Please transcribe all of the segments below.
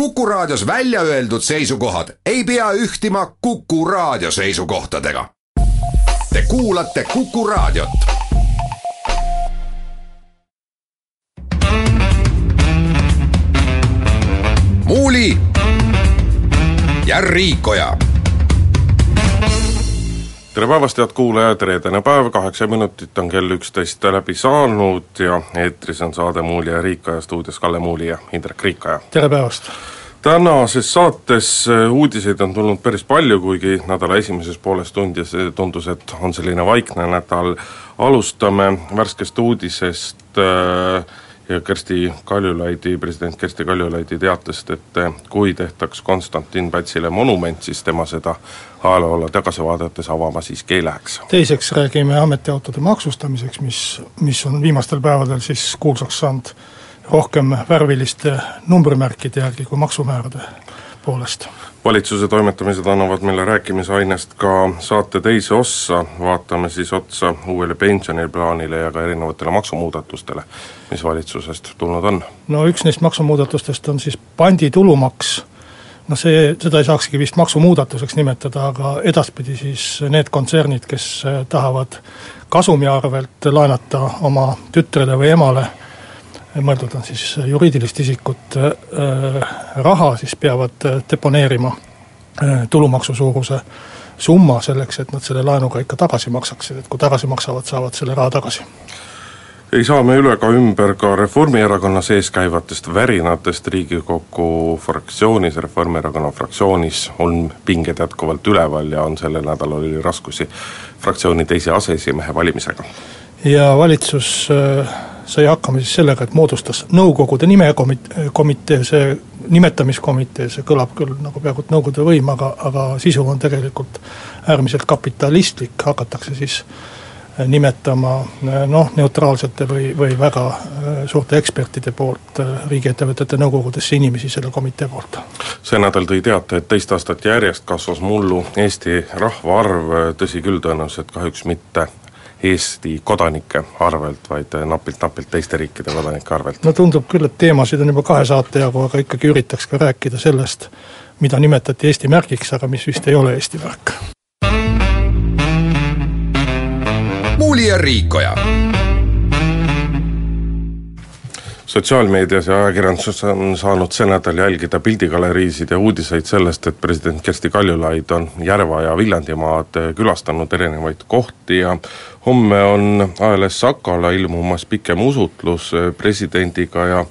Kuku Raadios välja öeldud seisukohad ei pea ühtima Kuku Raadio seisukohtadega. Te kuulate Kuku Raadiot. muuli ja Riikoja tere päevast, head kuulajad, reedene päev, kaheksa minutit on kell üksteist läbi saanud ja eetris on saade Muuli ja Riikaja stuudios Kalle Muuli ja Indrek Riikaja. tere päevast! tänases saates äh, uudiseid on tulnud päris palju, kuigi nädala esimeses pooles tundis, tundus, et on selline vaikne nädal, alustame värskest uudisest äh, ja Kersti Kaljulaidi, president Kersti Kaljulaidi teatest, et kui tehtaks Konstantin Pätsile monument, siis tema seda ajaloole tagasi vaadates avama siiski ei läheks. teiseks räägime ametiautode maksustamiseks, mis, mis on viimastel päevadel siis kuulsaks saanud rohkem värviliste numbrimärkide järgi kui maksumäärade poolest. Valitsuse toimetamised annavad meile rääkimisainest ka saate teise ossa, vaatame siis otsa uuele pensioniplaanile ja ka erinevatele maksumuudatustele, mis valitsusest tulnud on. no üks neist maksumuudatustest on siis panditulumaks, noh see, seda ei saakski vist maksumuudatuseks nimetada, aga edaspidi siis need kontsernid, kes tahavad kasumi arvelt laenata oma tütrele või emale mõeldud on siis juriidilist isikut äh, raha, siis peavad äh, deponeerima äh, tulumaksu suuruse summa selleks, et nad selle laenuga ikka tagasi maksaksid, et kui tagasi maksavad, saavad selle raha tagasi. Ei saa me üle ega ümber ka Reformierakonna sees käivatest värinatest. Riigikogu fraktsioonis, Reformierakonna fraktsioonis on pinged jätkuvalt üleval ja on sellel nädalal oli raskusi fraktsiooni teise aseesimehe valimisega. ja valitsus äh sai hakkama siis sellega, et moodustas nõukogude nimekomitee, see nimetamiskomitee, see kõlab küll nagu peaaegu et nõukogude võim, aga, aga sisu on tegelikult äärmiselt kapitalistlik, hakatakse siis äh, nimetama äh, noh, neutraalsete või, või väga äh, suurte ekspertide poolt riigiettevõtete nõukogudesse inimesi selle komitee poolt. see nädal tõi teate, et teist aastat järjest kasvas mullu Eesti rahvaarv, tõsi küll, tõenäoliselt kahjuks mitte Eesti kodanike arvelt, vaid napilt-napilt teiste riikide kodanike arvelt. no tundub küll, et teemasid on juba kahe saate jagu, aga ikkagi üritaks ka rääkida sellest, mida nimetati Eesti märgiks, aga mis vist ei ole Eesti märk. muuli ja Riikoja sotsiaalmeedias ja ajakirjanduses on saanud see nädal jälgida pildigaleriisid ja uudiseid sellest, et president Kersti Kaljulaid on Järva ja Viljandimaad külastanud erinevaid kohti ja homme on ajalehes Sakala ilmumas pikem usutlus presidendiga ja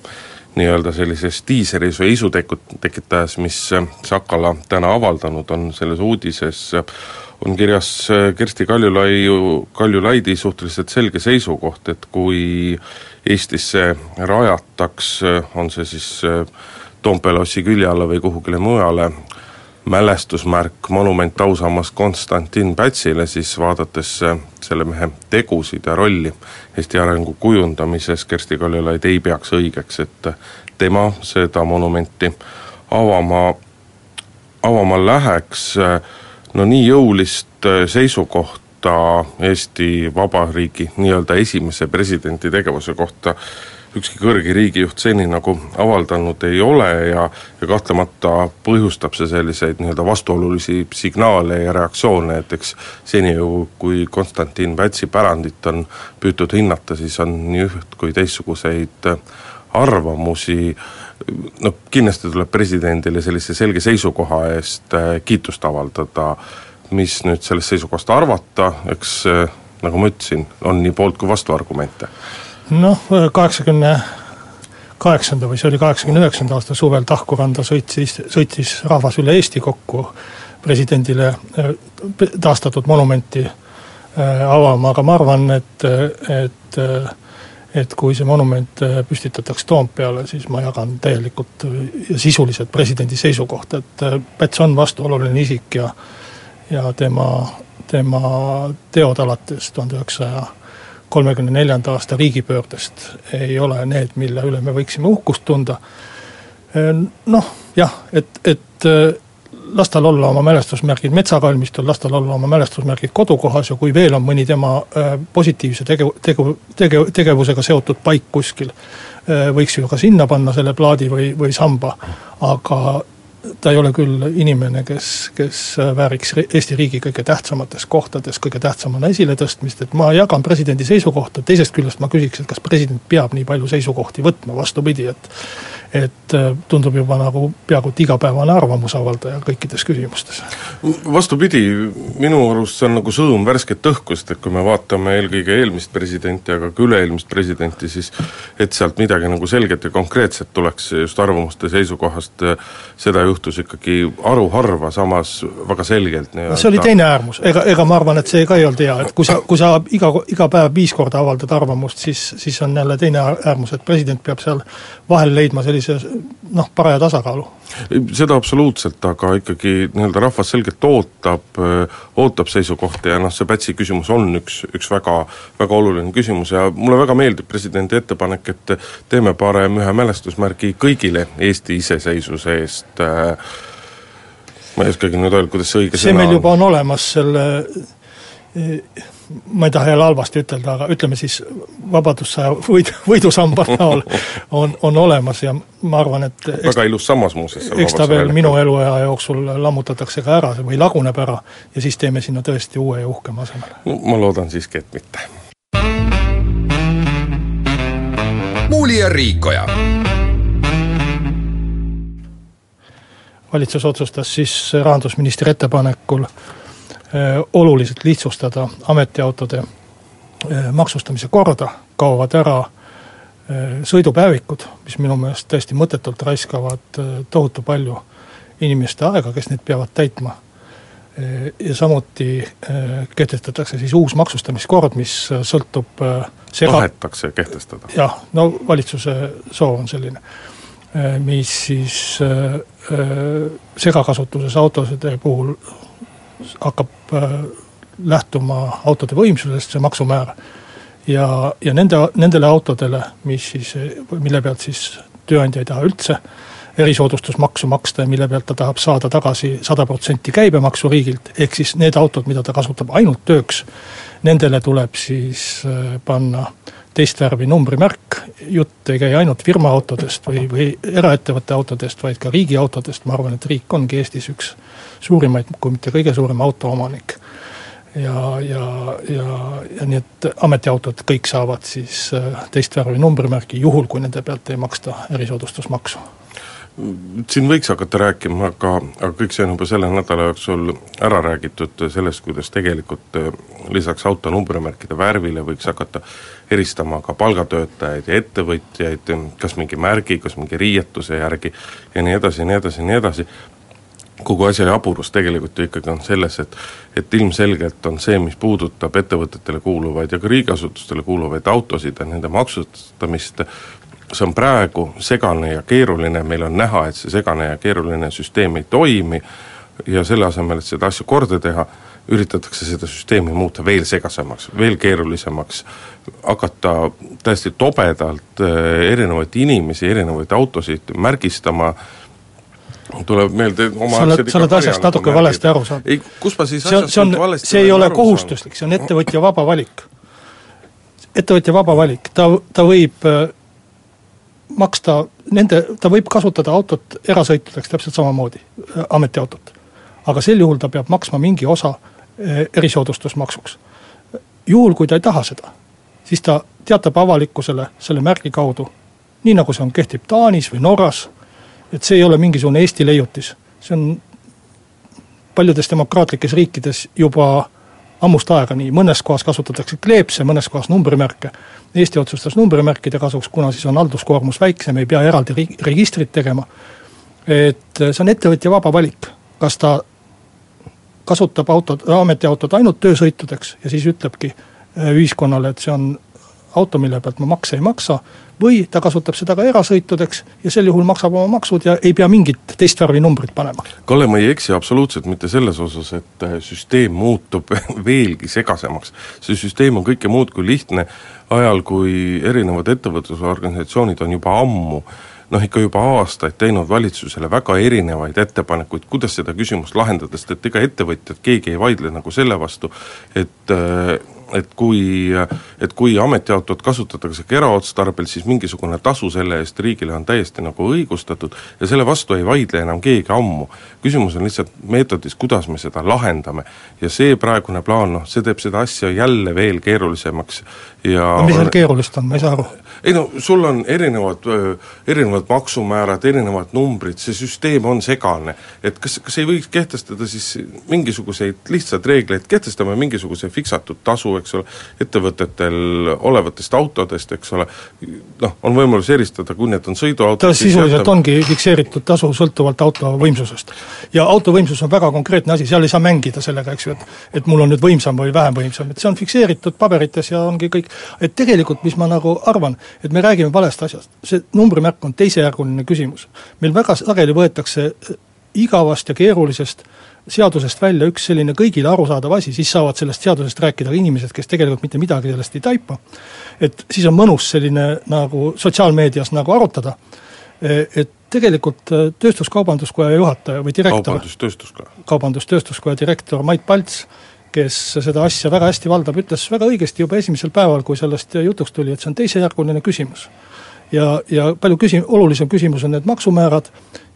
nii-öelda sellises diiseris või isu teku-, tekitajas, mis Sakala täna avaldanud on selles uudises, on kirjas Kersti Kaljulaiu, Kaljulaidi suhteliselt selge seisukoht, et kui Eestisse rajataks, on see siis äh, Toompea lossi külje alla või kuhugile mujale, mälestusmärk, monument ausammas Konstantin Pätsile, siis vaadates äh, selle mehe tegusid ja rolli Eesti arengu kujundamises, Kersti Kaljulaid ei peaks õigeks, et tema seda monumenti avama, avama läheks, no nii jõulist äh, seisukohta kohta, Eesti Vabariigi nii-öelda esimese presidendi tegevuse kohta. Ükski kõrge riigijuht seni nagu avaldanud ei ole ja, ja kahtlemata põhjustab see selliseid nii-öelda vastuolulisi signaale ja reaktsioone, et eks seni ju, kui Konstantin Pätsi pärandit on püütud hinnata, siis on nii üht kui teistsuguseid arvamusi, noh kindlasti tuleb presidendile sellise selge seisukoha eest kiitust avaldada mis nüüd sellest seisukohast arvata, eks eh, nagu ma ütlesin, on nii poolt kui vastuargumente. noh, kaheksakümne kaheksanda või see oli kaheksakümne üheksanda aasta suvel Tahkuranda sõitis, sõitis rahvas üle Eesti kokku presidendile eh, taastatud monumenti eh, avama, aga ma arvan, et, et et kui see monument püstitataks Toompeale, siis ma jagan täielikult ja sisuliselt presidendi seisukohta, et Päts on vastuoluline isik ja ja tema, tema teod alates tuhande üheksasaja kolmekümne neljanda aasta riigipöördest ei ole need, mille üle me võiksime uhkust tunda. noh, jah, et, et las tal olla oma mälestusmärgid metsakalmistul, las tal olla oma mälestusmärgid kodukohas ja kui veel on mõni tema äh, positiivse tegu, tegu, tege-, tegevusega seotud paik kuskil, äh, võiks ju ka sinna panna selle plaadi või, või samba, aga ta ei ole küll inimene, kes, kes vääriks Eesti riigi kõige tähtsamates kohtades kõige tähtsamana esiletõstmist, et ma jagan presidendi seisukohta, teisest küljest ma küsiks, et kas president peab nii palju seisukohti võtma, vastupidi, et et äh, tundub juba nagu peaaegu et igapäevane arvamusavaldaja kõikides küsimustes. vastupidi, minu arust see on nagu sõõm värsket õhku, sest et kui me vaatame eelkõige eelmist presidenti, aga ka üle-eelmist presidenti, siis et sealt midagi nagu selget ja konkreetset tuleks just arvamuste seisukohast, seda juhtus ikkagi haruharva, samas väga selgelt no see oli teine äärmus, ega, ega ma arvan, et see ka ei olnud hea, et kui sa, kui sa iga, iga päev viis korda avaldad arvamust, siis, siis on jälle teine äärmus, et president peab seal vahel leidma sellise noh, paraja tasakaalu. seda absoluutselt, aga ikkagi nii-öelda rahvas selgelt ootab, ootab seisukohti ja noh, see Pätsi küsimus on üks, üks väga, väga oluline küsimus ja mulle väga meeldib presidendi ettepanek, et teeme parem ühe mälestusmärgi kõigile Eesti iseseisvuse eest. Ma ei oskagi nüüd öelda, kuidas see õige see meil juba on olemas selle ma ei taha jälle halvasti ütelda, aga ütleme siis Vabadussõja võid, võidusamba näol on, on olemas ja ma arvan, et eks, väga ilus sammas muuseas. eks ta veel minu eluea jooksul lammutatakse ka ära või laguneb ära ja siis teeme sinna tõesti uue ja uhkema asemele no,. ma loodan siiski, et mitte. muuli ja Riikoja valitsus otsustas siis rahandusministri ettepanekul oluliselt lihtsustada ametiautode äh, maksustamise korda, kaovad ära äh, sõidupäevikud, mis minu meelest täiesti mõttetult raiskavad tohutu palju inimeste aega, kes neid peavad täitma. ja samuti kehtestatakse siis uus maksustamiskord, mis sõltub sega-. tahetakse kehtestada? jah, no valitsuse soov on selline, mis siis segakasutuses autode puhul hakkab äh, lähtuma autode võimsusest, see maksumäär. ja, ja nende, nendele autodele, mis siis, mille pealt siis tööandja ei taha üldse erisoodustusmaksu maksta ja mille pealt ta tahab saada tagasi sada protsenti käibemaksu riigilt, ehk siis need autod, mida ta kasutab ainult tööks, nendele tuleb siis äh, panna teist värvi numbrimärk, jutt ei käi ainult firmaautodest või, või eraettevõtte autodest, vaid ka riigiautodest, ma arvan, et riik ongi Eestis üks suurimaid, kui mitte kõige suurem autoomanik. ja, ja, ja, ja nii, et ametiautod kõik saavad siis äh, teist värvi numbrimärgi, juhul kui nende pealt ei maksta erisoodustusmaksu siin võiks hakata rääkima, aga, aga kõik see on juba selle nädala jooksul ära räägitud sellest, kuidas tegelikult äh, lisaks auto numbrimärkide värvile võiks hakata eristama ka palgatöötajaid ja ettevõtjaid, kas mingi märgi, kas mingi riietuse järgi ja nii edasi ja nii edasi ja nii edasi, kogu asja jaburus tegelikult ju ikkagi on selles, et et ilmselgelt on see, mis puudutab ettevõtetele kuuluvaid ja ka riigiasutustele kuuluvaid autosid ja nende maksustamist, see on praegu segane ja keeruline, meil on näha, et see segane ja keeruline süsteem ei toimi ja selle asemel, et seda asja korda teha, üritatakse seda süsteemi muuta veel segasemaks, veel keerulisemaks, hakata täiesti tobedalt äh, erinevaid inimesi, erinevaid autosid märgistama, tuleb meelde oma sa oled, sa oled asjast natuke märgid. valesti aru saanud. ei, kus ma siis on, see on, see ei ole kohustuslik, see on ettevõtja vaba valik. ettevõtja vaba valik, ta, ta võib äh, maksta nende, ta võib kasutada autot erasõitudeks täpselt samamoodi, äh, ametiautot. aga sel juhul ta peab maksma mingi osa erisoodustusmaksuks. juhul, kui ta ei taha seda, siis ta teatab avalikkusele selle märgi kaudu, nii nagu see on, kehtib Taanis või Norras et see ei ole mingisugune Eesti leiutis, see on paljudes demokraatlikes riikides juba ammust aega nii, mõnes kohas kasutatakse kleepse, mõnes kohas numbrimärke. Eesti otsustas numbrimärkide kasuks, kuna siis on halduskoormus väiksem, ei pea eraldi registrit tegema. et see on ettevõtja vaba valik, kas ta kasutab autod, ametiautod ainult töösõitudeks ja siis ütlebki ühiskonnale, et see on auto, mille pealt ma makse ei maksa, või ta kasutab seda ka erasõitudeks ja sel juhul maksab oma maksud ja ei pea mingit teist värvi numbrit panema. Kalle, ma ei eksi absoluutselt mitte selles osas, et äh, süsteem muutub veelgi segasemaks. see süsteem on kõike muud kui lihtne, ajal kui erinevad ettevõtlusorganisatsioonid on juba ammu noh, ikka juba aastaid teinud valitsusele väga erinevaid ettepanekuid, kuidas seda küsimust lahendada, sest et ega ettevõtjad, keegi ei vaidle nagu selle vastu, et et kui, et kui ametiautot kasutatakse ka eraotstarbel, siis mingisugune tasu selle eest riigile on täiesti nagu õigustatud ja selle vastu ei vaidle enam keegi ammu. küsimus on lihtsalt meetodis, kuidas me seda lahendame. ja see praegune plaan, noh, see teeb seda asja jälle veel keerulisemaks ja mis seal keerulist on, ma ei saa aru? ei no sul on erinevad, erinevad maksumäärad, erinevad numbrid, see süsteem on segane. et kas, kas ei võiks kehtestada siis mingisuguseid lihtsaid reegleid, kehtestame mingisuguse fiksatud tasu, eks ole, ettevõtetel olevatest autodest, eks ole, noh, on võimalus eristada, kui need on sõiduautod ta sisuliselt jätab... ongi fikseeritud tasu sõltuvalt auto võimsusest. ja auto võimsus on väga konkreetne asi, seal ei saa mängida sellega, eks ju, et et mul on nüüd võimsam või vähem võimsam, et see on fikseeritud paberites ja ongi kõik, et tegelikult mis ma nagu arvan, et me räägime valest asjast, see numbrimärk on teisejärguline küsimus. meil väga sageli võetakse igavast ja keerulisest seadusest välja üks selline kõigile arusaadav asi, siis saavad sellest seadusest rääkida ka inimesed, kes tegelikult mitte midagi sellest ei taipa. et siis on mõnus selline nagu sotsiaalmeedias nagu arutada, et tegelikult Tööstuskaubanduskoja juhataja või direktor kaubandus-tööstuskoja. kaubandus-tööstuskoja direktor Mait Palts kes seda asja väga hästi valdab, ütles väga õigesti juba esimesel päeval, kui sellest jutuks tuli, et see on teisejärguline küsimus. Ja, ja palju küsi-, olulisem küsimus on need maksumäärad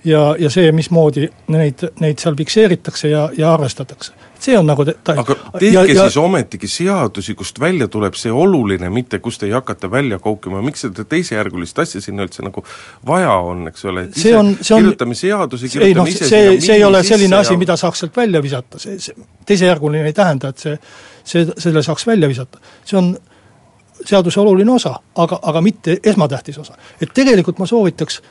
ja, ja see, mismoodi neid, neid seal fikseeritakse ja, ja arvestatakse. See on nagu ta aga tehke ja, ja, siis ometigi seadusi, kust välja tuleb see oluline, mitte kust ei hakata välja koukima, miks seda teisejärgulist asja sinna üldse nagu vaja on, eks ole, et ise on, on, kirjutame seadusi, kirjutame ei, no, ise see, see ei ole selline asi ja..., mida saaks sealt välja visata, see, see teisejärguline ei tähenda, et see, see, selle saaks välja visata. see on seaduse oluline osa, aga, aga mitte esmatähtis osa. et tegelikult ma soovitaks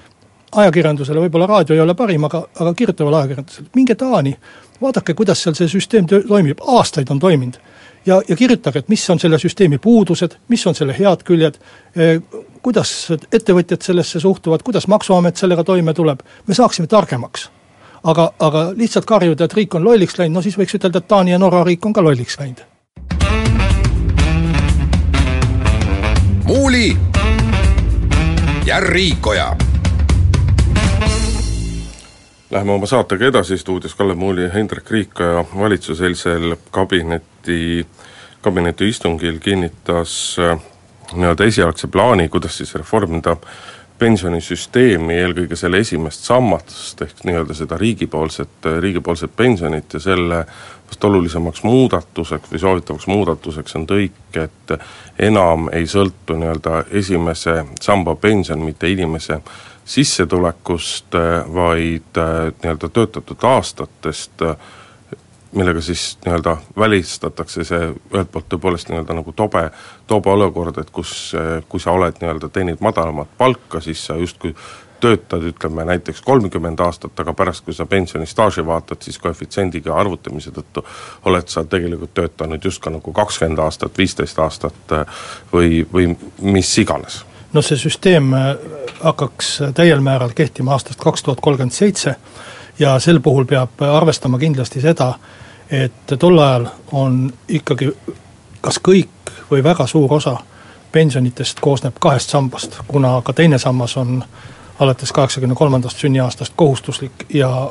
ajakirjandusele, võib-olla raadio ei ole parim, aga, aga kirjutavale ajakirjandusele, minge Taani, vaadake, kuidas seal see süsteem töö, toimib, aastaid on toiminud. ja, ja kirjutage, et mis on selle süsteemi puudused, mis on selle head küljed, eh, kuidas ettevõtjad sellesse suhtuvad, kuidas Maksuamet sellega toime tuleb, me saaksime targemaks. aga, aga lihtsalt karjuda, et riik on lolliks läinud, no siis võiks ütelda, et Taani ja Norra riik on ka lolliks läinud. Muuli ja Riikoja. Läheme oma saatega edasi, stuudios Kalle Muuli ja Hendrik Riikoja. Valitsuseelsel kabineti, kabineti istungil kinnitas äh, nii-öelda esialgse plaani, kuidas siis reformida pensionisüsteemi, eelkõige selle esimest sammast, ehk nii-öelda seda riigipoolset, riigipoolset pensionit ja selle vast olulisemaks muudatuseks või soovitavaks muudatuseks on tõik, et enam ei sõltu nii-öelda esimese samba pension mitte inimese sissetulekust, äh, vaid äh, nii-öelda töötatud aastatest, äh, millega siis nii-öelda välistatakse see ühelt poolt tõepoolest nii-öelda nagu tobe, tobe olukord, et kus, kui sa oled nii-öelda, teenid madalamat palka, siis sa justkui töötad, ütleme näiteks kolmkümmend aastat, aga pärast, kui sa pensionistaaži vaatad, siis koefitsiendiga arvutamise tõttu oled sa tegelikult töötanud just ka nagu kakskümmend aastat, viisteist aastat või, või mis iganes. No see süsteem äh, hakkaks täiel määral kehtima aastast kaks tuhat kolmkümmend seitse ja sel puhul peab arvestama kindlasti seda, et tol ajal on ikkagi kas kõik või väga suur osa pensionitest koosneb kahest sambast, kuna ka teine sammas on alates kaheksakümne kolmandast sünniaastast kohustuslik ja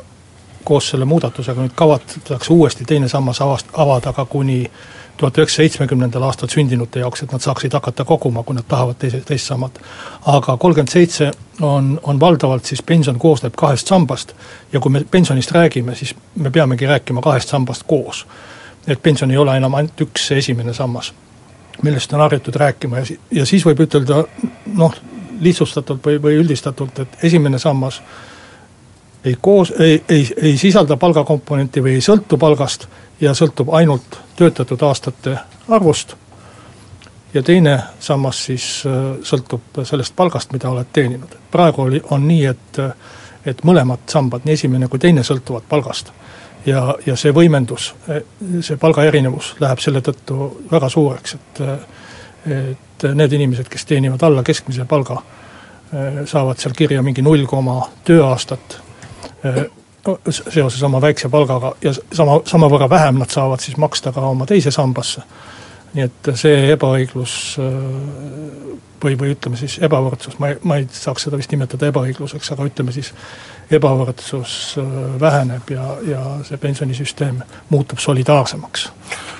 koos selle muudatusega nüüd kavatsetakse uuesti teine sammas avast-, avada ka kuni tuhat üheksasaja seitsmekümnendal aastal sündinute jaoks, et nad saaksid hakata koguma, kui nad tahavad teise, teist sammat. aga kolmkümmend seitse on, on valdavalt siis pension koosneb kahest sambast ja kui me pensionist räägime, siis me peamegi rääkima kahest sambast koos. et pension ei ole enam ainult üks esimene sammas, millest on harjutud rääkima ja si-, ja siis võib ütelda noh, lihtsustatult või, või üldistatult, et esimene sammas ei koos, ei, ei, ei sisalda palgakomponenti või ei sõltu palgast ja sõltub ainult töötatud aastate arvust. ja teine sammas siis äh, sõltub sellest palgast, mida oled teeninud. praegu oli, on nii, et, et mõlemad sambad, nii esimene kui teine, sõltuvad palgast. ja, ja see võimendus, see palgaerinevus läheb selle tõttu väga suureks, et et need inimesed, kes teenivad alla keskmise palga, saavad seal kirja mingi null koma tööaastat seoses oma väikse palgaga ja sama, samavõrra vähem nad saavad siis maksta ka oma teise sambasse. nii et see ebaõiglus või, või ütleme siis ebavõrdsus, ma ei, ma ei saaks seda vist nimetada ebaõigluseks, aga ütleme siis ebavõrdsus väheneb ja, ja see pensionisüsteem muutub solidaarsemaks.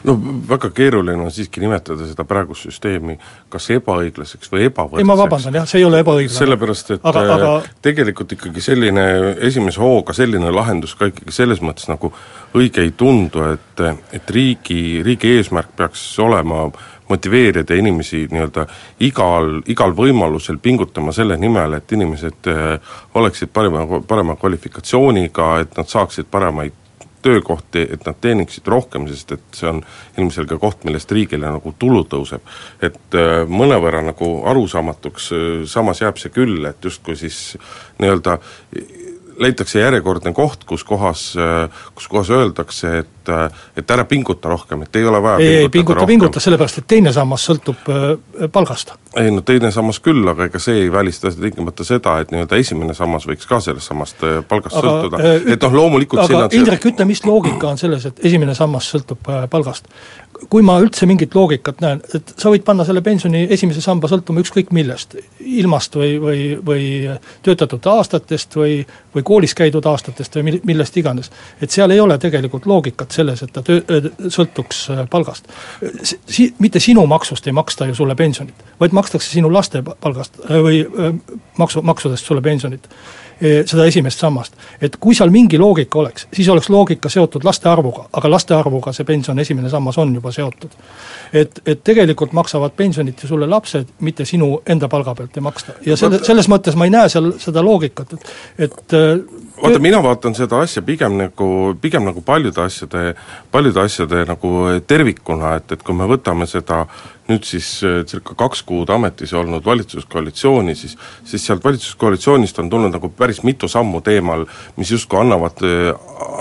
no väga keeruline on siiski nimetada seda praegust süsteemi kas ebaõiglaseks või ebavõrdseks. ei ma vabandan jah, see ei ole ebaõiglane. sellepärast, et aga, aga... tegelikult ikkagi selline esimese hooga selline lahendus ka ikkagi selles mõttes nagu õige ei tundu, et, et riigi, riigi eesmärk peaks olema motiveerida inimesi nii-öelda igal, igal võimalusel pingutama selle nimel, et inimesed äh, oleksid parima, parema kvalifikatsiooniga, et nad saaksid paremaid töökohti, et nad teeniksid rohkem, sest et see on ilmselge koht, millest riigile nagu tulu tõuseb. et äh, mõnevõrra nagu arusaamatuks äh, samas jääb see küll, et justkui siis nii-öelda leitakse järjekordne koht, kus kohas, kus kohas öeldakse, et et ära pinguta rohkem, et ei ole vaja ei, ei pinguta, pinguta, sellepärast et teine sammas sõltub äh, palgast. ei no teine sammas küll, aga ega see ei välista tingimata seda, et nii-öelda esimene sammas võiks ka sellest samast äh, palgast aga, sõltuda äh,, et noh, loomulikult aga Indrek, ütle, mis loogika on selles, et esimene sammas sõltub äh, palgast? kui ma üldse mingit loogikat näen, et sa võid panna selle pensioni esimese samba sõltuma ükskõik millest, ilmast või, või, või töötatud aastatest või, või koolis käidud aastatest või millest iganes. et seal ei ole tegelikult loogikat selles, et ta töö, sõltuks äh, palgast. Si-, mitte sinu maksust ei maksta ju sulle pensionit, vaid makstakse sinu laste palgast äh, või äh, maksu, maksudest sulle pensionit seda esimest sammast. et kui seal mingi loogika oleks, siis oleks loogika seotud laste arvuga, aga laste arvuga see pension, esimene sammas on juba seotud. et, et tegelikult maksavad pensionit ju sulle lapsed, mitte sinu enda palga pealt ei maksta. ja selle, selles mõttes ma ei näe seal seda loogikat, et, et vaata, mina vaatan seda asja pigem nagu, pigem nagu paljude asjade, paljude asjade nagu tervikuna, et, et kui me võtame seda nüüd siis äh, circa kaks kuud ametis olnud valitsuskoalitsiooni, siis siis sealt valitsuskoalitsioonist on tulnud nagu päris mitu sammu teemal, mis justkui annavad, äh,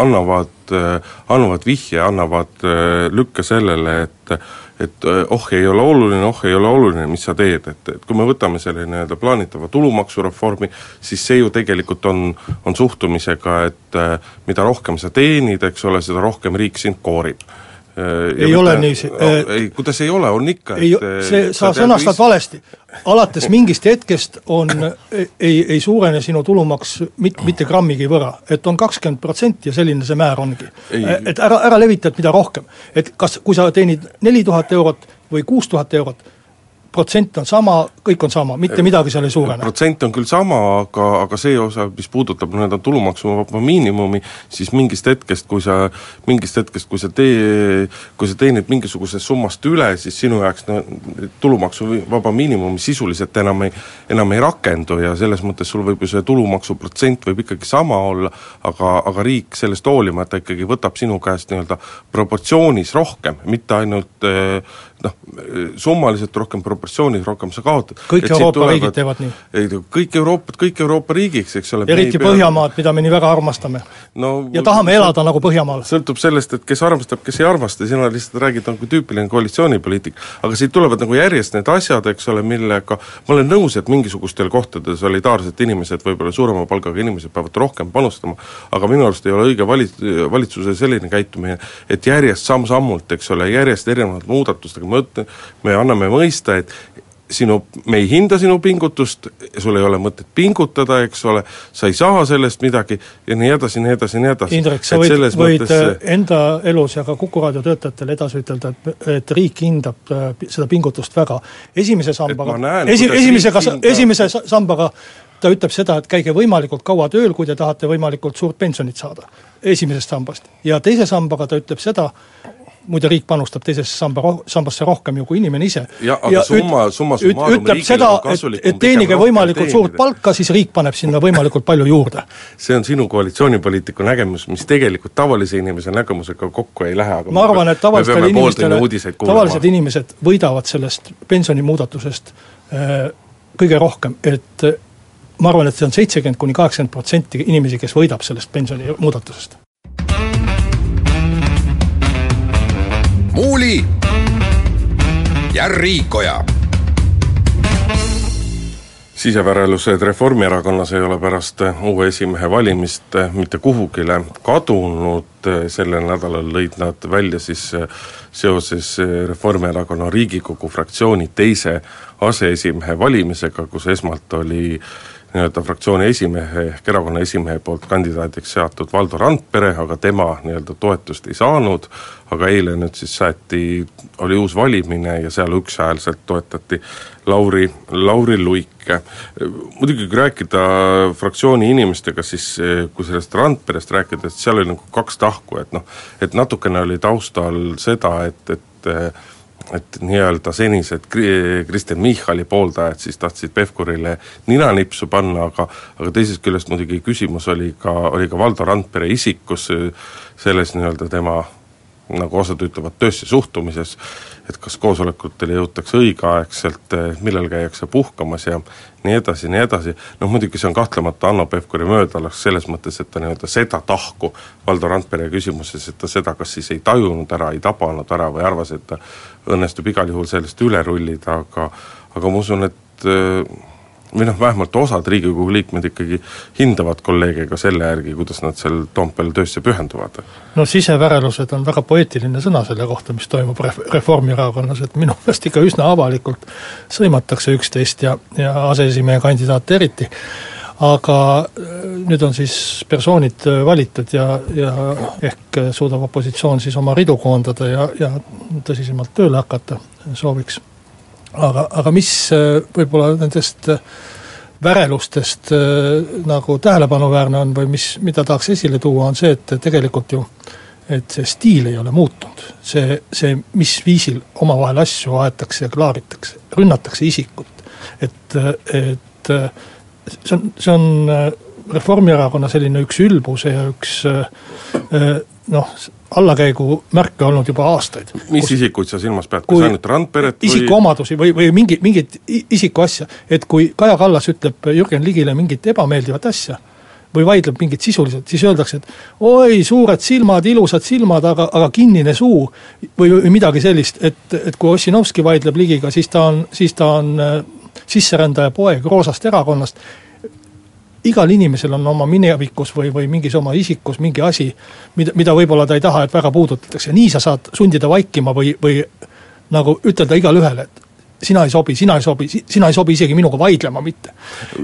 annavad, äh, annavad vihje, annavad lükke sellele, et et oh, ei ole oluline, oh, ei ole oluline, mis sa teed, et, et kui me võtame selle nii-öelda plaanitava tulumaksureformi, siis see ju tegelikult on, on suhtumisega, et mida rohkem sa teenid, eks ole, seda rohkem riik sind koorib ei ole niiviisi. Äh, ei, kuidas ei ole, on ikka. ei, see, sa sõnastad is... valesti. alates mingist hetkest on, ei, ei suurene sinu tulumaks mit-, mitte grammigi võrra. et on kakskümmend protsenti ja selline see määr ongi. et ära, ära levita, et mida rohkem. et kas, kui sa teenid neli tuhat eurot või kuus tuhat eurot, protsent on sama, kõik on sama, mitte midagi seal ei suurene. protsent on küll sama, aga, aga see osa, mis puudutab nii-öelda tulumaksuvaba miinimumi, siis mingist hetkest, kui sa, mingist hetkest, kui sa tee, kui sa teenid mingisugusest summast üle, siis sinu jaoks no tulumaksuvaba miinimum sisuliselt enam ei, enam ei rakendu ja selles mõttes sul võib ju see tulumaksuprotsent võib ikkagi sama olla, aga, aga riik sellest hoolimata ikkagi võtab sinu käest nii-öelda proportsioonis rohkem, mitte ainult eh, noh, summaliselt rohkem proportsioonis rohkem sa kaotad. kõik et Euroopa tulevad, riigid teevad nii? ei, kõik Euroopad, kõik Euroopa riigiks, eks ole. eriti Põhjamaad, mida me nii väga armastame no,. ja tahame elada nagu Põhjamaal. sõltub sellest, et kes armastab, kes ei armasta, sina lihtsalt räägid nagu tüüpiline koalitsioonipoliitik. aga siit tulevad nagu järjest need asjad, eks ole, millega ma olen nõus, et mingisugustel kohtadel solidaarsed inimesed, võib-olla suurema palgaga inimesed peavad rohkem panustama, aga minu arust ei ole õige vali-, valitsuse selline käitumine, et järjest samm-sammult, eks ole, järjest erinevate muudatustega ma ütlen, me anname mõista, et sinu, me ei hinda sinu pingutust, sul ei ole mõtet pingutada, eks ole, sa ei saa sellest midagi ja nii edasi, nii edasi, nii edasi. Indrek, sa võid, võid mõttes... Äh, enda elus ja ka Kuku raadio töötajatele edasi ütelda, et, et riik hindab äh, seda pingutust väga. esimese sambaga, esi, esimesega, esimese sambaga ta ütleb seda, et käige võimalikult kaua tööl, kui te tahate võimalikult suurt pensionit saada esimesest sambast. ja teise sambaga ta ütleb seda, muide riik panustab teisesse samba roh-, sambasse rohkem ju kui inimene ise. jah, aga ja summa, summa summarum ütleb seda, et, et teenige võimalikult suurt palka, siis riik paneb sinna võimalikult palju juurde. see on sinu koalitsioonipoliitiku nägemus, mis tegelikult tavalise inimese nägemusega kokku ei lähe, aga ma arvan, et tavalistele inimestele, tavalised inimesed võidavad sellest pensionimuudatusest äh, kõige rohkem, et äh, ma arvan, et see on seitsekümmend kuni kaheksakümmend protsenti inimesi, kes võidab sellest pensionimuudatusest Muuli ja Riikoja. Sisevärelused Reformierakonnas ei ole pärast uue esimehe valimist mitte kuhugile kadunud. Sellel nädalal lõid nad välja siis seoses Reformierakonna Riigikogu fraktsiooni teise aseesimehe valimisega, kus esmalt oli nii-öelda fraktsiooni esimehe ehk erakonna esimehe poolt kandidaadiks seatud Valdo Randpere, aga tema nii-öelda toetust ei saanud, aga eile nüüd siis saeti, oli uus valimine ja seal ükshäälselt toetati Lauri, Lauri Luike. muidugi kui rääkida fraktsiooni inimestega, siis kui sellest Randperest rääkida, et seal oli nagu kaks tahku, et noh, et natukene oli taustal seda, et, et et nii-öelda senised Kristen Michali pooldajad siis tahtsid Pevkurile ninanipsu panna, aga aga teisest küljest muidugi küsimus oli ka, oli ka Valdo Randpere isikus, selles nii-öelda tema nagu osad ütlevad, töösse suhtumises, et kas koosolekutele jõutakse õigeaegselt, millal käiakse puhkamas ja nii edasi, nii edasi, noh muidugi see on kahtlemata Hanno Pevkuri möödalaks selles mõttes, et ta nii-öelda seda tahku Valdo Randpere küsimuses, et ta seda kas siis ei tajunud ära, ei tabanud ära või arvas, et ta õnnestub igal juhul sellest üle rullida, aga aga ma usun, et või noh, vähemalt osad Riigikogu liikmed ikkagi hindavad kolleege ka selle järgi, kuidas nad seal Toompeal töösse pühenduvad. no sisevärelused on väga poeetiline sõna selle kohta, mis toimub ref-, Reformierakonnas, et minu meelest ikka üsna avalikult sõimatakse üksteist ja, ja aseesimehe kandidaate eriti, aga äh, nüüd on siis persoonid äh, valitud ja, ja ehk suudab opositsioon siis oma ridu koondada ja, ja tõsisemalt tööle hakata, sooviks aga, aga mis äh, võib-olla nendest äh, värelustest äh, nagu tähelepanuväärne on või mis, mida tahaks esile tuua, on see, et tegelikult ju et see stiil ei ole muutunud. see, see, mis viisil omavahel asju aetakse ja klaaritakse, rünnatakse isikut. et, et see on, see on Reformierakonna selline üks ülbuse ja üks noh, allakäigu märke olnud juba aastaid. mis kus, isikuid sa silmas pead, kas ainult Randperet või isikuomadusi või, või mingi, mingit isikuasja, et kui Kaja Kallas ütleb Jürgen Ligile mingit ebameeldivat asja, või vaidleb mingit sisuliselt, siis öeldakse, et oi, suured silmad, ilusad silmad, aga, aga kinnine suu või, või midagi sellist, et, et kui Ossinovski vaidleb Ligiga, siis ta on, siis ta on äh, sisserändaja poeg roosast erakonnast igal inimesel on oma minevikus või, või mingis oma isikus mingi asi, mida, mida võib-olla ta ei taha, et väga puudutatakse, nii sa saad sundida vaikima või, või nagu ütelda igale ühele, et sina ei sobi, sina ei sobi, sina ei sobi isegi minuga vaidlema mitte.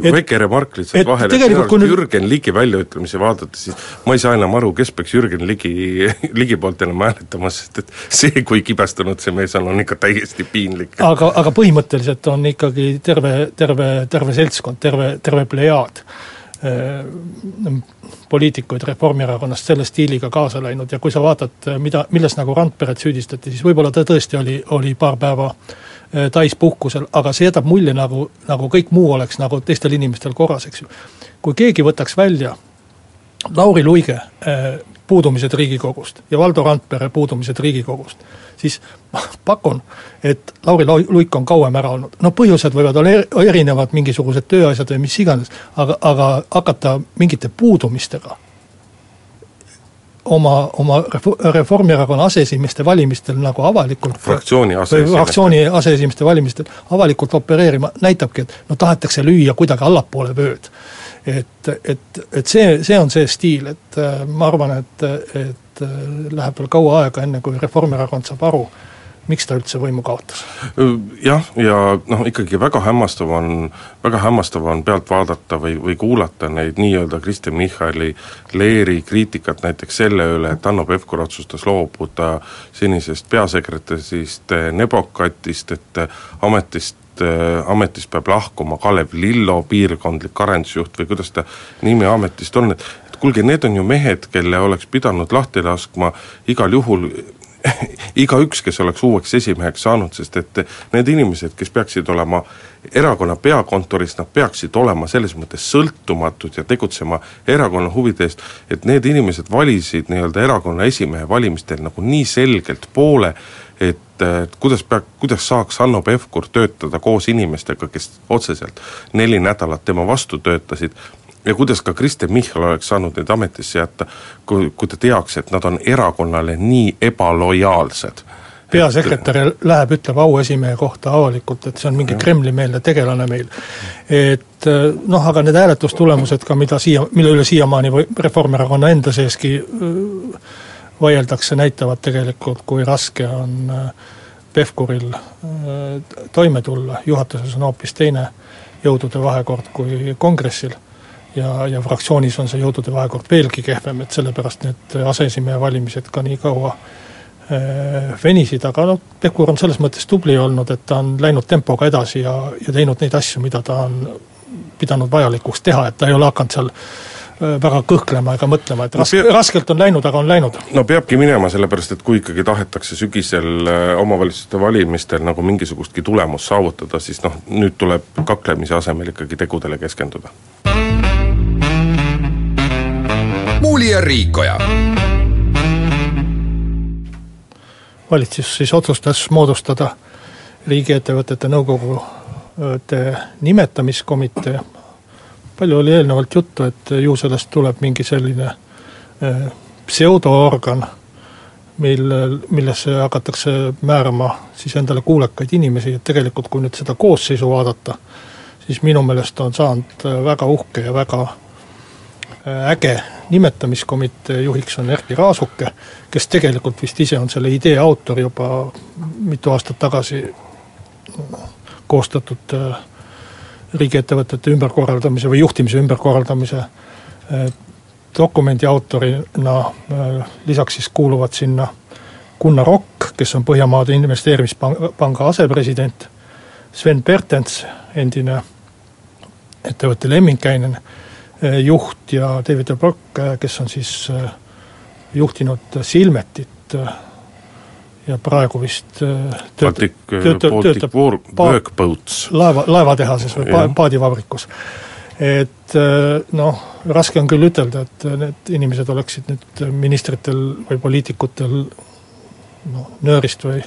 väike remark lihtsalt vahele, arust nüüd... Jürgen Ligi väljaütlemisi vaadates, siis ma ei saa enam aru, kes peaks Jürgen Ligi, Ligi poolt enam hääletama, sest et see, kui kibestunud see mees on, on ikka täiesti piinlik. aga, aga põhimõtteliselt on ikkagi terve, terve, terve seltskond, terve, terve plejaad äh, poliitikuid Reformierakonnast selle stiiliga kaasa läinud ja kui sa vaatad, mida, milles nagu Randperet süüdistati, siis võib-olla ta tõesti oli, oli paar päeva Äh, täispuhkusel, aga see jätab mulje, nagu, nagu kõik muu oleks nagu teistel inimestel korras, eks ju. kui keegi võtaks välja Lauri Luige äh, puudumised Riigikogust ja Valdo Randpere puudumised Riigikogust, siis ma pakun, et Lauri Luik on kauem ära olnud. no põhjused võivad olla erinevad, mingisugused tööasjad või mis iganes, aga, aga hakata mingite puudumistega oma, oma Reformierakonna aseesimeeste valimistel nagu avalikult fraktsiooni aseesimeeste fraktsiooni aseesimeeste valimistel avalikult opereerima, näitabki, et no tahetakse lüüa kuidagi allapoole vööd. et, et, et see, see on see stiil, et äh, ma arvan, et, et äh, läheb veel kaua aega, enne kui Reformierakond saab aru, miks ta üldse võimu kaotas? jah, ja noh, ikkagi väga hämmastav on, väga hämmastav on pealt vaadata või, või kuulata neid nii-öelda Kristen Michali leeri kriitikat näiteks selle üle, et Hanno Pevkur otsustas loobuda senisest peasekretärist Nebokatist, et ametist ametist peab lahkuma Kalev Lillo, piirkondlik arendusjuht või kuidas ta nimi ametist on, et kuulge, need on ju mehed, kelle oleks pidanud lahti laskma igal juhul igaüks, kes oleks uueks esimeheks saanud, sest et need inimesed, kes peaksid olema erakonna peakontoris, nad peaksid olema selles mõttes sõltumatud ja tegutsema erakonna huvide eest, et need inimesed valisid nii-öelda erakonna esimehe valimistel nagu nii selgelt poole, et, kuidas pea, kuidas saaks Hanno Pevkur töötada koos inimestega, kes otseselt neli nädalat tema vastu töötasid, ja kuidas ka Kristen Michal oleks saanud neid ametisse jätta, kui, kui ta teaks, et nad on erakonnale nii ebalojaalsed? Peasekretär et... läheb, ütleb auesimehe kohta avalikult, et see on mingi Kremli-meelne tegelane meil. et noh, aga need hääletustulemused ka, mida siia, mille üle siiamaani või Reformierakonna enda seeski vaieldakse, näitavad tegelikult, kui raske on Pevkuril toime tulla, juhatuses on hoopis teine jõudude vahekord kui kongressil ja, ja fraktsioonis on see jõudude vahekord veelgi kehvem, et sellepärast need aseesimehe valimised ka nii kaua äh, venisid, aga noh, Pevkur on selles mõttes tubli olnud, et ta on läinud tempoga edasi ja, ja teinud neid asju, mida ta on pidanud vajalikuks teha, et ta ei ole hakanud seal äh, väga kõhklema ega mõtlema, et raske no, peab, raskelt on läinud, aga on läinud. no peabki minema, sellepärast et kui ikkagi tahetakse sügisel äh, omavalitsuste valimistel nagu mingisugustki tulemust saavutada, siis noh, nüüd tuleb kaklemise asemel ikkagi tegudele keskenduda Muuli ja Riikoja. valitsus siis otsustas moodustada riigiettevõtete nõukogude nimetamiskomitee. Palju oli eelnevalt juttu, et ju sellest tuleb mingi selline eh, pseudoorgan, mil, millesse hakatakse määrama siis endale kuulekaid inimesi, et tegelikult kui nüüd seda koosseisu vaadata, siis minu meelest on saanud väga uhke ja väga äge nimetamiskomitee. Juhiks on Erkki Raasuke, kes tegelikult vist ise on selle idee autor juba mitu aastat tagasi koostatud äh, riigiettevõtete ümberkorraldamise või juhtimise ümberkorraldamise äh, dokumendi autorina, äh, lisaks siis kuuluvad sinna Gunnar Rokk, kes on Põhjamaade Investeerimispanga asepresident, Sven Pertens, endine ettevõtte Lemminkäinen Eh, juht ja David Brock, eh, kes on siis eh, juhtinud Silmetit ja praegu vist Baltic, Baltic War Workboats. laeva, laevatehases või pa-, paadivabrikus. et noh, raske on küll ütelda, et need inimesed oleksid nüüd ministritel või poliitikutel noh, nöörist või,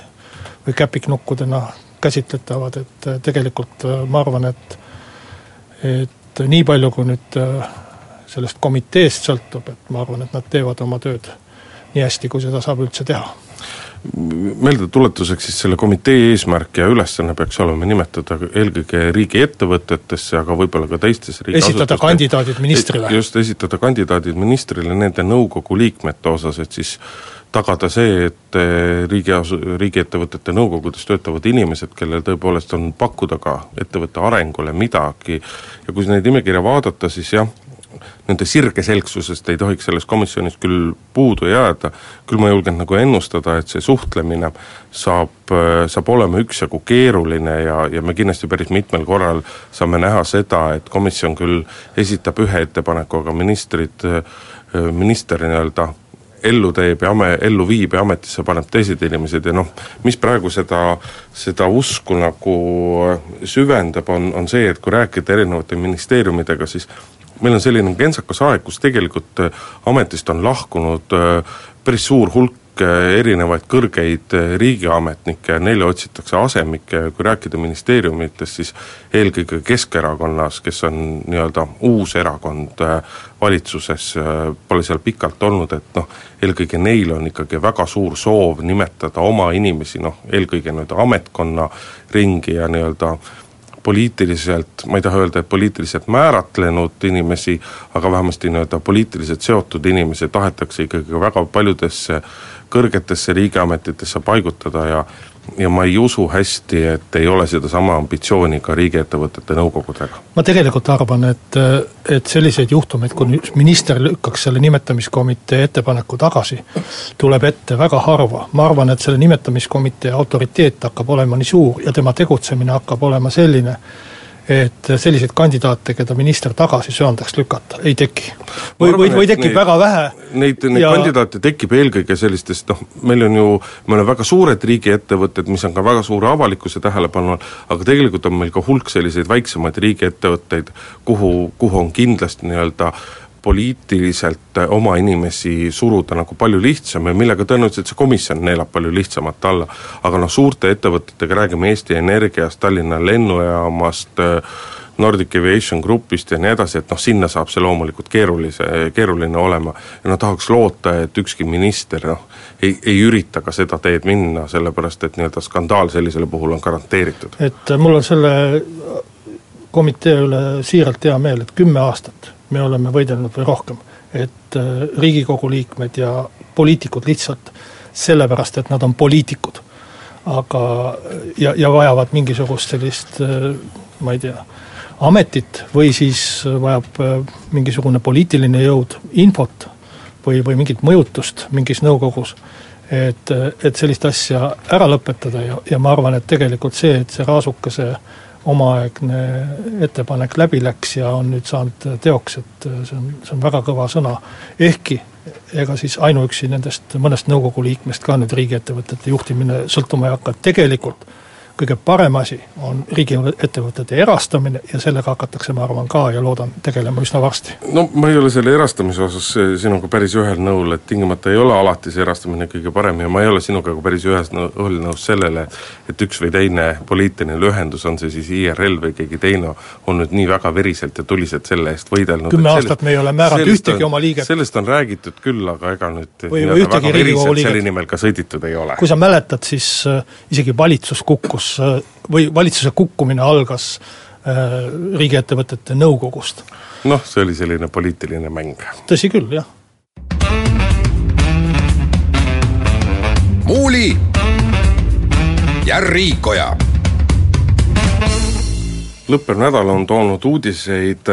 või käpiknukkudena käsitletavad, et tegelikult ma arvan, et et nii palju, kui nüüd äh, sellest komiteest sõltub, et ma arvan, et nad teevad oma tööd nii hästi, kui seda saab üldse teha meeldetuletuseks siis selle komitee eesmärk ja ülesanne peaks olema nimetada eelkõige riigiettevõtetesse, aga võib-olla ka teistes esitada kandidaadid ministrile. just, esitada kandidaadid ministrile nende nõukogu liikmete osas, et siis tagada see, et eh, riigi, riigiettevõtete nõukogudes töötavad inimesed, kellel tõepoolest on pakkuda ka ettevõtte arengule midagi ja kui neid nimekirja vaadata, siis jah, nende sirgeselgsusest ei tohiks selles komisjonis küll puudu jääda, küll ma julgen nagu ennustada, et see suhtlemine saab, eh, saab olema üksjagu keeruline ja, ja me kindlasti päris mitmel korral saame näha seda, et komisjon küll esitab ühe ettepaneku, aga ministrid, eh, minister nii-öelda ellu teeb ja ame-, ellu viib ja ametisse paneb teised inimesed ja noh, mis praegu seda, seda usku nagu süvendab, on, on see, et kui rääkida erinevate ministeeriumidega, siis meil on selline kentsakas aeg, kus tegelikult ametist on lahkunud äh, päris suur hulk erinevaid kõrgeid riigiametnikke neile otsitakse asemikke ja kui rääkida ministeeriumitest, siis eelkõige Keskerakonnas, kes on nii-öelda uus erakond äh, valitsuses, äh, pole seal pikalt olnud, et noh, eelkõige neil on ikkagi väga suur soov nimetada oma inimesi, noh, eelkõige nii-öelda ametkonna ringi ja nii-öelda poliitiliselt, ma ei taha öelda, et poliitiliselt määratlenud inimesi, aga vähemasti nii-öelda poliitiliselt seotud inimesi tahetakse ikkagi väga paljudesse kõrgetesse riigiametitesse paigutada ja ja ma ei usu hästi, et ei ole sedasama ambitsiooni ka riigiettevõtete nõukogudega. ma tegelikult arvan, et, et selliseid juhtumeid, kui minister lükkaks selle nimetamiskomitee ettepaneku tagasi, tuleb ette väga harva. ma arvan, et selle nimetamiskomitee autoriteet hakkab olema nii suur ja tema tegutsemine hakkab olema selline, et selliseid kandidaate, keda minister tagasi söandaks lükata, ei teki. või, või, või tekib neid, väga vähe. Neid, neid ja... kandidaate tekib eelkõige sellistest noh, meil on ju, me oleme väga suured riigiettevõtted, mis on ka väga suure avalikkuse tähelepanu all, aga tegelikult on meil ka hulk selliseid väiksemaid riigiettevõtteid, kuhu, kuhu on kindlasti nii-öelda äh, poliitiliselt oma inimesi suruda nagu palju lihtsam ja millega tõenäoliselt see komisjon neelab palju lihtsamalt alla. aga noh, suurte ettevõtetega räägime Eesti Energiast, Tallinna lennujaamast, Nordic Aviation Groupist ja nii edasi, et noh, sinna saab see loomulikult keerulise, keeruline olema. ja no tahaks loota, et ükski minister noh, ei, ei ürita ka seda teed minna, sellepärast et nii-öelda skandaal sellisele puhul on garanteeritud. et mul on selle komitee üle siiralt hea meel, et kümme aastat me oleme võidelnud või rohkem, et äh, Riigikogu liikmed ja poliitikud lihtsalt sellepärast, et nad on poliitikud. aga, ja, ja vajavad mingisugust sellist ma ei tea, ametit või siis vajab mingisugune poliitiline jõud infot või, või mingit mõjutust mingis nõukogus et, et sellist asja ära lõpetada ja, ja ma arvan, et tegelikult see, et see Raasukese omaaegne ettepanek läbi läks ja on nüüd saanud teoks, et see on, see on väga kõva sõna. ehkki ega siis ainuüksi nendest mõnest nõukogu liikmest ka nüüd riigiettevõtete juhtimine sõltuma ei hakka, tegelikult kõige parem asi on riigiettevõtete erastamine ja sellega hakatakse, ma arvan ka ja loodan, tegelema üsna varsti. no ma ei ole selle erastamise osas sinuga päris ühel nõul, et tingimata ei ole alati see erastamine kõige parem ja ma ei ole sinuga ka päris ühes ühel nõus sellele, et üks või teine poliitiline ühendus, on see siis IRL või keegi teine, on nüüd nii väga veriselt ja tuliselt selle eest võidelnud. kümme aastat me ei ole määranud ühtegi on, oma liiget. sellest on räägitud küll, aga ega nüüd või, või ühtegi Riigikogu liiget. selle nimel ka sõiditud ei ole. kui sa mäletad, siis äh, isegi valitsus kukkus äh, või valitsuse kukkumine algas äh, riigiettevõtete nõukogust. noh, see oli selline poliitiline mäng. tõsi küll, jah. muuli ja Riikoja lõppev nädal on toonud uudiseid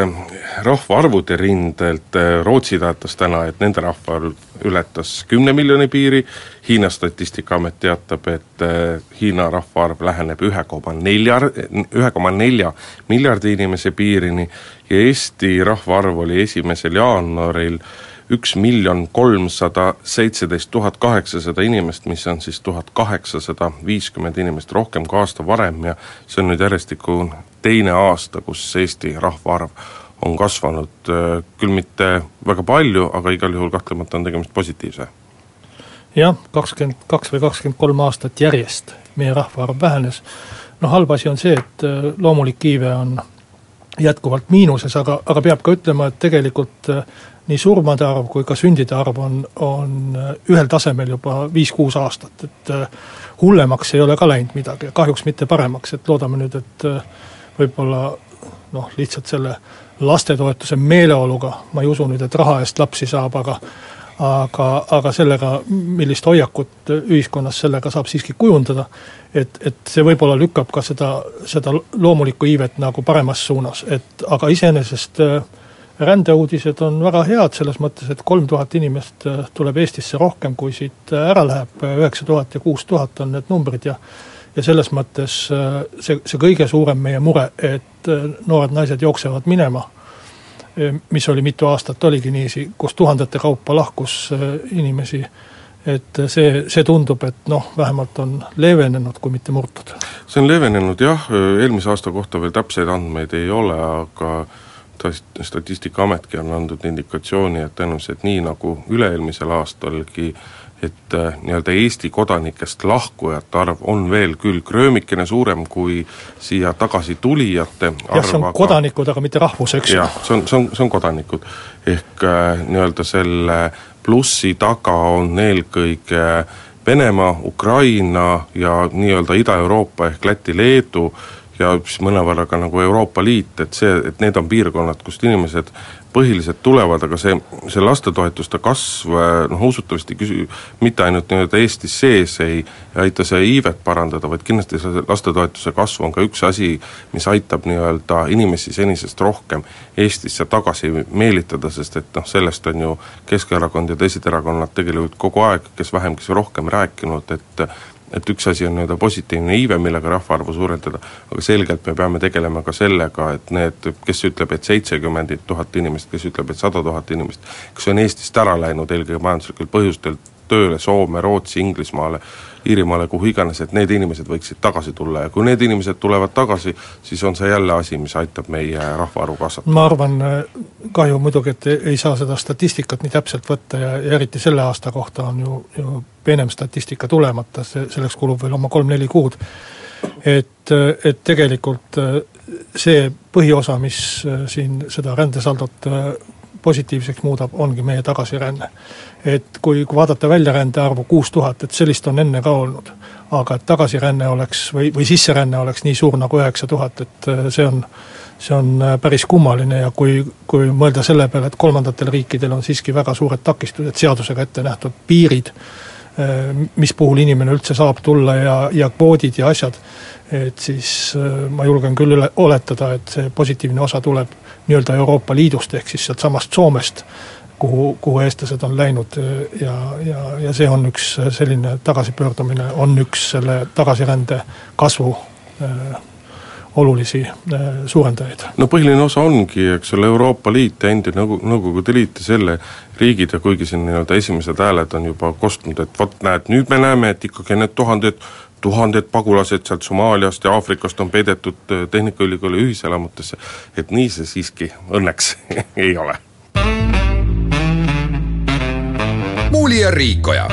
rahvaarvude rindelt, Rootsi teatas täna, et nende rahvaarv ületas kümne miljoni piiri, Hiina statistikaamet teatab, et eh, Hiina rahvaarv läheneb ühe koma nelja, ühe koma nelja miljardi inimese piirini ja Eesti rahvaarv oli esimesel jaanuaril üks miljon kolmsada seitseteist tuhat kaheksasada inimest, mis on siis tuhat kaheksasada viiskümmend inimest rohkem kui aasta varem ja see on nüüd järjestikku teine aasta, kus Eesti rahvaarv on kasvanud äh, küll mitte väga palju, aga igal juhul kahtlemata on tegemist positiivse. jah, kakskümmend kaks või kakskümmend kolm aastat järjest meie rahvaarv vähenes, noh halb asi on see, et äh, loomulik iive on jätkuvalt miinuses, aga, aga peab ka ütlema, et tegelikult äh, nii surmade arv kui ka sündide arv on, on ühel tasemel juba viis-kuus aastat, et hullemaks ei ole ka läinud midagi, kahjuks mitte paremaks, et loodame nüüd, et võib-olla noh, lihtsalt selle lastetoetuse meeleoluga, ma ei usu nüüd, et raha eest lapsi saab, aga aga, aga sellega, millist hoiakut ühiskonnas sellega saab siiski kujundada, et, et see võib-olla lükkab ka seda, seda loomulikku iivet nagu paremas suunas, et aga iseenesest äh, rändeuudised on väga head selles mõttes, et kolm tuhat inimest äh, tuleb Eestisse rohkem, kui siit ära läheb, üheksa tuhat ja kuus tuhat on need numbrid ja ja selles mõttes äh, see, see kõige suurem meie mure, et äh, noored naised jooksevad minema, äh, mis oli mitu aastat, oligi niiviisi, kus tuhandete kaupa lahkus inimesi, et see, see tundub, et noh, vähemalt on leevenenud, kui mitte murtud. see on leevenenud jah, eelmise aasta kohta veel täpseid andmeid ei ole, aga Statistikaametki on andnud indikatsiooni, et tõenäoliselt nii, nagu üle-eelmisel aastalgi äh, et äh, nii-öelda Eesti kodanikest lahkujate arv on veel küll kröömikene suurem kui siia tagasi tulijate arv jah, see on aga... kodanikud, aga mitte rahvus, eks ju. jah, see on, see on, see on kodanikud. ehk äh, nii-öelda selle plussi taga on eelkõige Venemaa, Ukraina ja nii-öelda Ida-Euroopa ehk Läti, Leedu ja siis mõnevõrra ka nagu Euroopa Liit, et see, et need on piirkonnad, kust inimesed põhiliselt tulevad, aga see, see lastetoetuste kasv noh, usutavasti küsi-, mitte ainult nii-öelda Eestis sees ei aita see iivet parandada, vaid kindlasti see lastetoetuse kasv on ka üks asi, mis aitab nii-öelda inimesi senisest rohkem Eestisse tagasi meelitada, sest et noh, sellest on ju Keskerakond ja teised erakonnad tegelikult kogu aeg, kes vähem, kes rohkem rääkinud, et et üks asi on nii-öelda positiivne iive, millega rahvaarvu suurendada, aga selgelt me peame tegelema ka sellega, et need, kes ütleb, et seitsekümmend tuhat inimest, kes ütleb, et sada tuhat inimest, kes on Eestist ära läinud eelkõige majanduslikel põhjustel tööle Soome, Rootsi, Inglismaale, Iirimaale, kuhu iganes, et need inimesed võiksid tagasi tulla ja kui need inimesed tulevad tagasi, siis on see jälle asi, mis aitab meie rahvaarvu kasvatada. ma arvan, kahju muidugi, et ei saa seda statistikat nii täpselt võtta ja, ja eriti selle aasta kohta on ju, ju peenem statistika tulemata, see, selleks kulub veel oma kolm-neli kuud. et, et tegelikult see põhiosa, mis siin seda rändesaldot positiivseks muudab, ongi meie tagasiränne. et kui, kui vaadata väljarände arvu kuus tuhat, et sellist on enne ka olnud, aga et tagasiränne oleks või, või sisseränne oleks nii suur nagu üheksa tuhat, et äh, see on, see on äh, päris kummaline ja kui, kui mõelda selle peale, et kolmandatel riikidel on siiski väga suured takistused, seadusega ette nähtud piirid, mis puhul inimene üldse saab tulla ja, ja kvoodid ja asjad, et siis äh, ma julgen küll üle, oletada, et see positiivne osa tuleb nii-öelda Euroopa Liidust, ehk siis sealtsamast Soomest, kuhu, kuhu eestlased on läinud ja, ja, ja see on üks selline tagasipöördumine, on üks selle tagasirände kasvu äh, olulisi äh, suurendajaid. no põhiline osa ongi, eks ole, Euroopa Liit ja endine Nõukogu, Nõukogude Liit ja selle riigid ja kuigi siin nii-öelda esimesed hääled on juba kostnud, et vot näed, nüüd me näeme, et ikkagi need tuhanded tuhanded pagulased sealt Somaaliast ja Aafrikast on peidetud äh, Tehnikaülikooli ühiselamutesse, et nii see siiski õnneks ei ole. muuli ja Riikoja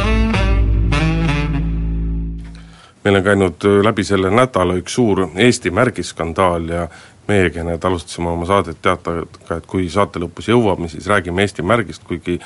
meil on käinud äh, läbi selle nädala üks suur Eesti märgiskandaal ja meiegi need alustasime oma saadet teatega, et kui saate lõpus jõuame, siis räägime Eesti märgist, kuigi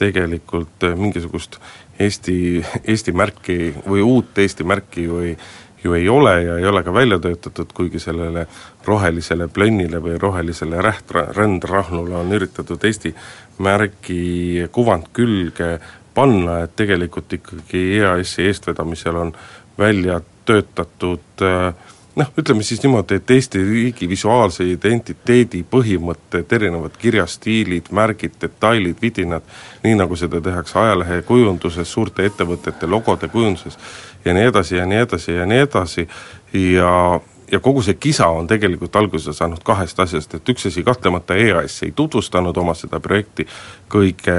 tegelikult äh, mingisugust Eesti, Eesti märki või uut Eesti märki ei, ju ei ole ja ei ole ka välja töötatud, kuigi sellele rohelisele plönnile või rohelisele räht-, rändrahnule on üritatud Eesti märgi kuvand külge panna, et tegelikult ikkagi EAS-i eestvedamisel on välja töötatud äh, noh, ütleme siis niimoodi, et Eesti riigi visuaalse identiteedi põhimõtted, erinevad kirjastiilid, märgid, detailid, vidinad, nii nagu seda tehakse ajalehe kujunduses, suurte ettevõtete logode kujunduses ja nii edasi ja nii edasi ja nii edasi, ja ja kogu see kisa on tegelikult alguse saanud kahest asjast, et üks asi kahtlemata EAS ei tutvustanud oma seda projekti kõige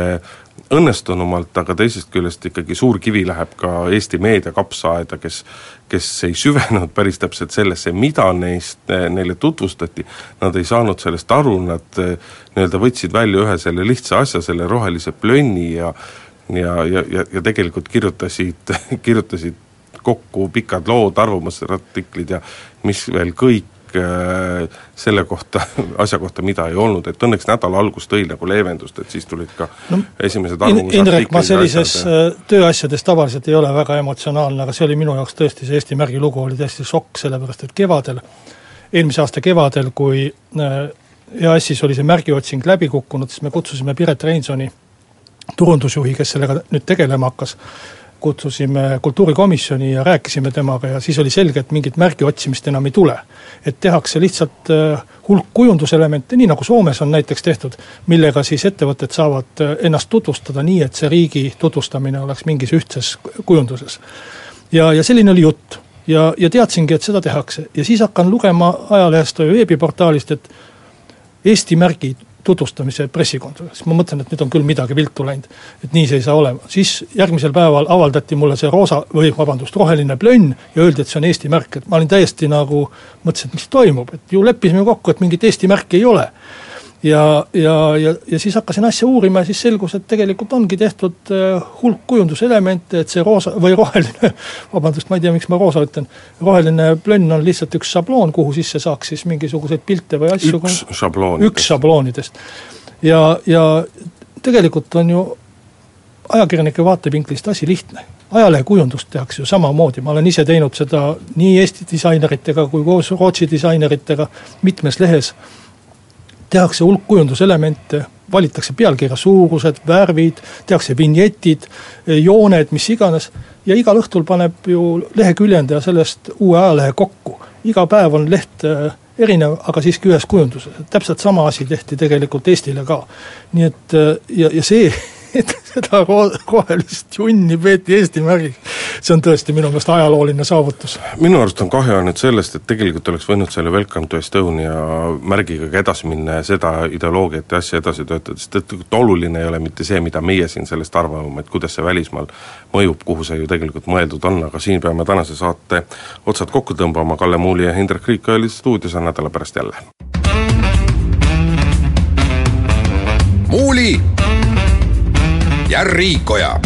õnnestunumalt, aga teisest küljest ikkagi suur kivi läheb ka Eesti meedia kapsaaeda, kes kes ei süvenenud päris täpselt sellesse, mida neist, neile tutvustati, nad ei saanud sellest aru, nad nii-öelda võtsid välja ühe selle lihtsa asja, selle rohelise plönni ja ja, ja, ja, ja tegelikult kirjutasid, kirjutasid kokku pikad lood, arvamusartiklid ja mis veel kõik selle kohta, asja kohta, mida ei olnud, et õnneks nädala algus tõi nagu leevendust, et siis tulid ka no, esimesed arvamusartiklid Indrek, ma sellises ja... Äh, tööasjades tavaliselt ei ole väga emotsionaalne, aga see oli minu jaoks tõesti, see Eesti märgi lugu oli täiesti šokk, sellepärast et kevadel, eelmise aasta kevadel, kui äh, EAS-is oli see märgiotsing läbi kukkunud, siis me kutsusime Piret Reinsoni, turundusjuhi, kes sellega nüüd tegelema hakkas, kutsusime kultuurikomisjoni ja rääkisime temaga ja siis oli selge, et mingit märgi otsimist enam ei tule. et tehakse lihtsalt äh, hulk kujunduselemente, nii nagu Soomes on näiteks tehtud, millega siis ettevõtted saavad äh, ennast tutvustada nii, et see riigi tutvustamine oleks mingis ühtses kujunduses. ja, ja selline oli jutt ja, ja teadsingi, et seda tehakse ja siis hakkan lugema ajalehest või veebiportaalist, et Eesti märgid tutvustamise pressikonverents, ma mõtlen, et nüüd on küll midagi viltu läinud. et nii see ei saa olema, siis järgmisel päeval avaldati mulle see roosa või vabandust, roheline plönn ja öeldi, et see on Eesti märk, et ma olin täiesti nagu, mõtlesin, et mis toimub, et ju leppisime kokku, et mingit Eesti märki ei ole ja, ja, ja, ja siis hakkasin asja uurima ja siis selgus, et tegelikult ongi tehtud äh, hulk kujunduselemente, et see roosa või roheline, vabandust, ma ei tea, miks ma roosa ütlen, roheline plönn on lihtsalt üks šabloon, kuhu sisse saaks siis mingisuguseid pilte või asju. üks šabloonidest. üks šabloonidest. ja, ja tegelikult on ju ajakirjanike vaatevinklist asi lihtne ajalehekujundust tehakse ju samamoodi, ma olen ise teinud seda nii Eesti disaineritega kui koos Rootsi disaineritega mitmes lehes tehakse hulk kujunduselemente, valitakse pealkirja suurused, värvid, tehakse vinjetid, jooned, mis iganes, ja igal õhtul paneb ju leheküljendaja sellest uue ajalehe kokku. iga päev on leht äh, erinev, aga siiski ühes kujunduses, täpselt sama asi tehti tegelikult Eestile ka. nii et äh, ja, ja see et seda rohelist junni peeti Eesti märgiks. see on tõesti minu meelest ajalooline saavutus. minu arust on kahju ainult sellest, et tegelikult oleks võinud selle Welcome to Estonia märgiga ka edasi minna ja seda ideoloogiat ja asja edasi töötada, sest tegelikult oluline ei ole mitte see, mida meie siin sellest arvame, et kuidas see välismaal mõjub, kuhu see ju tegelikult mõeldud on, aga siin peame tänase saate otsad kokku tõmbama, Kalle Muuli ja Hindrek Riik olid stuudios, on nädala pärast jälle. muuli ja Riikoja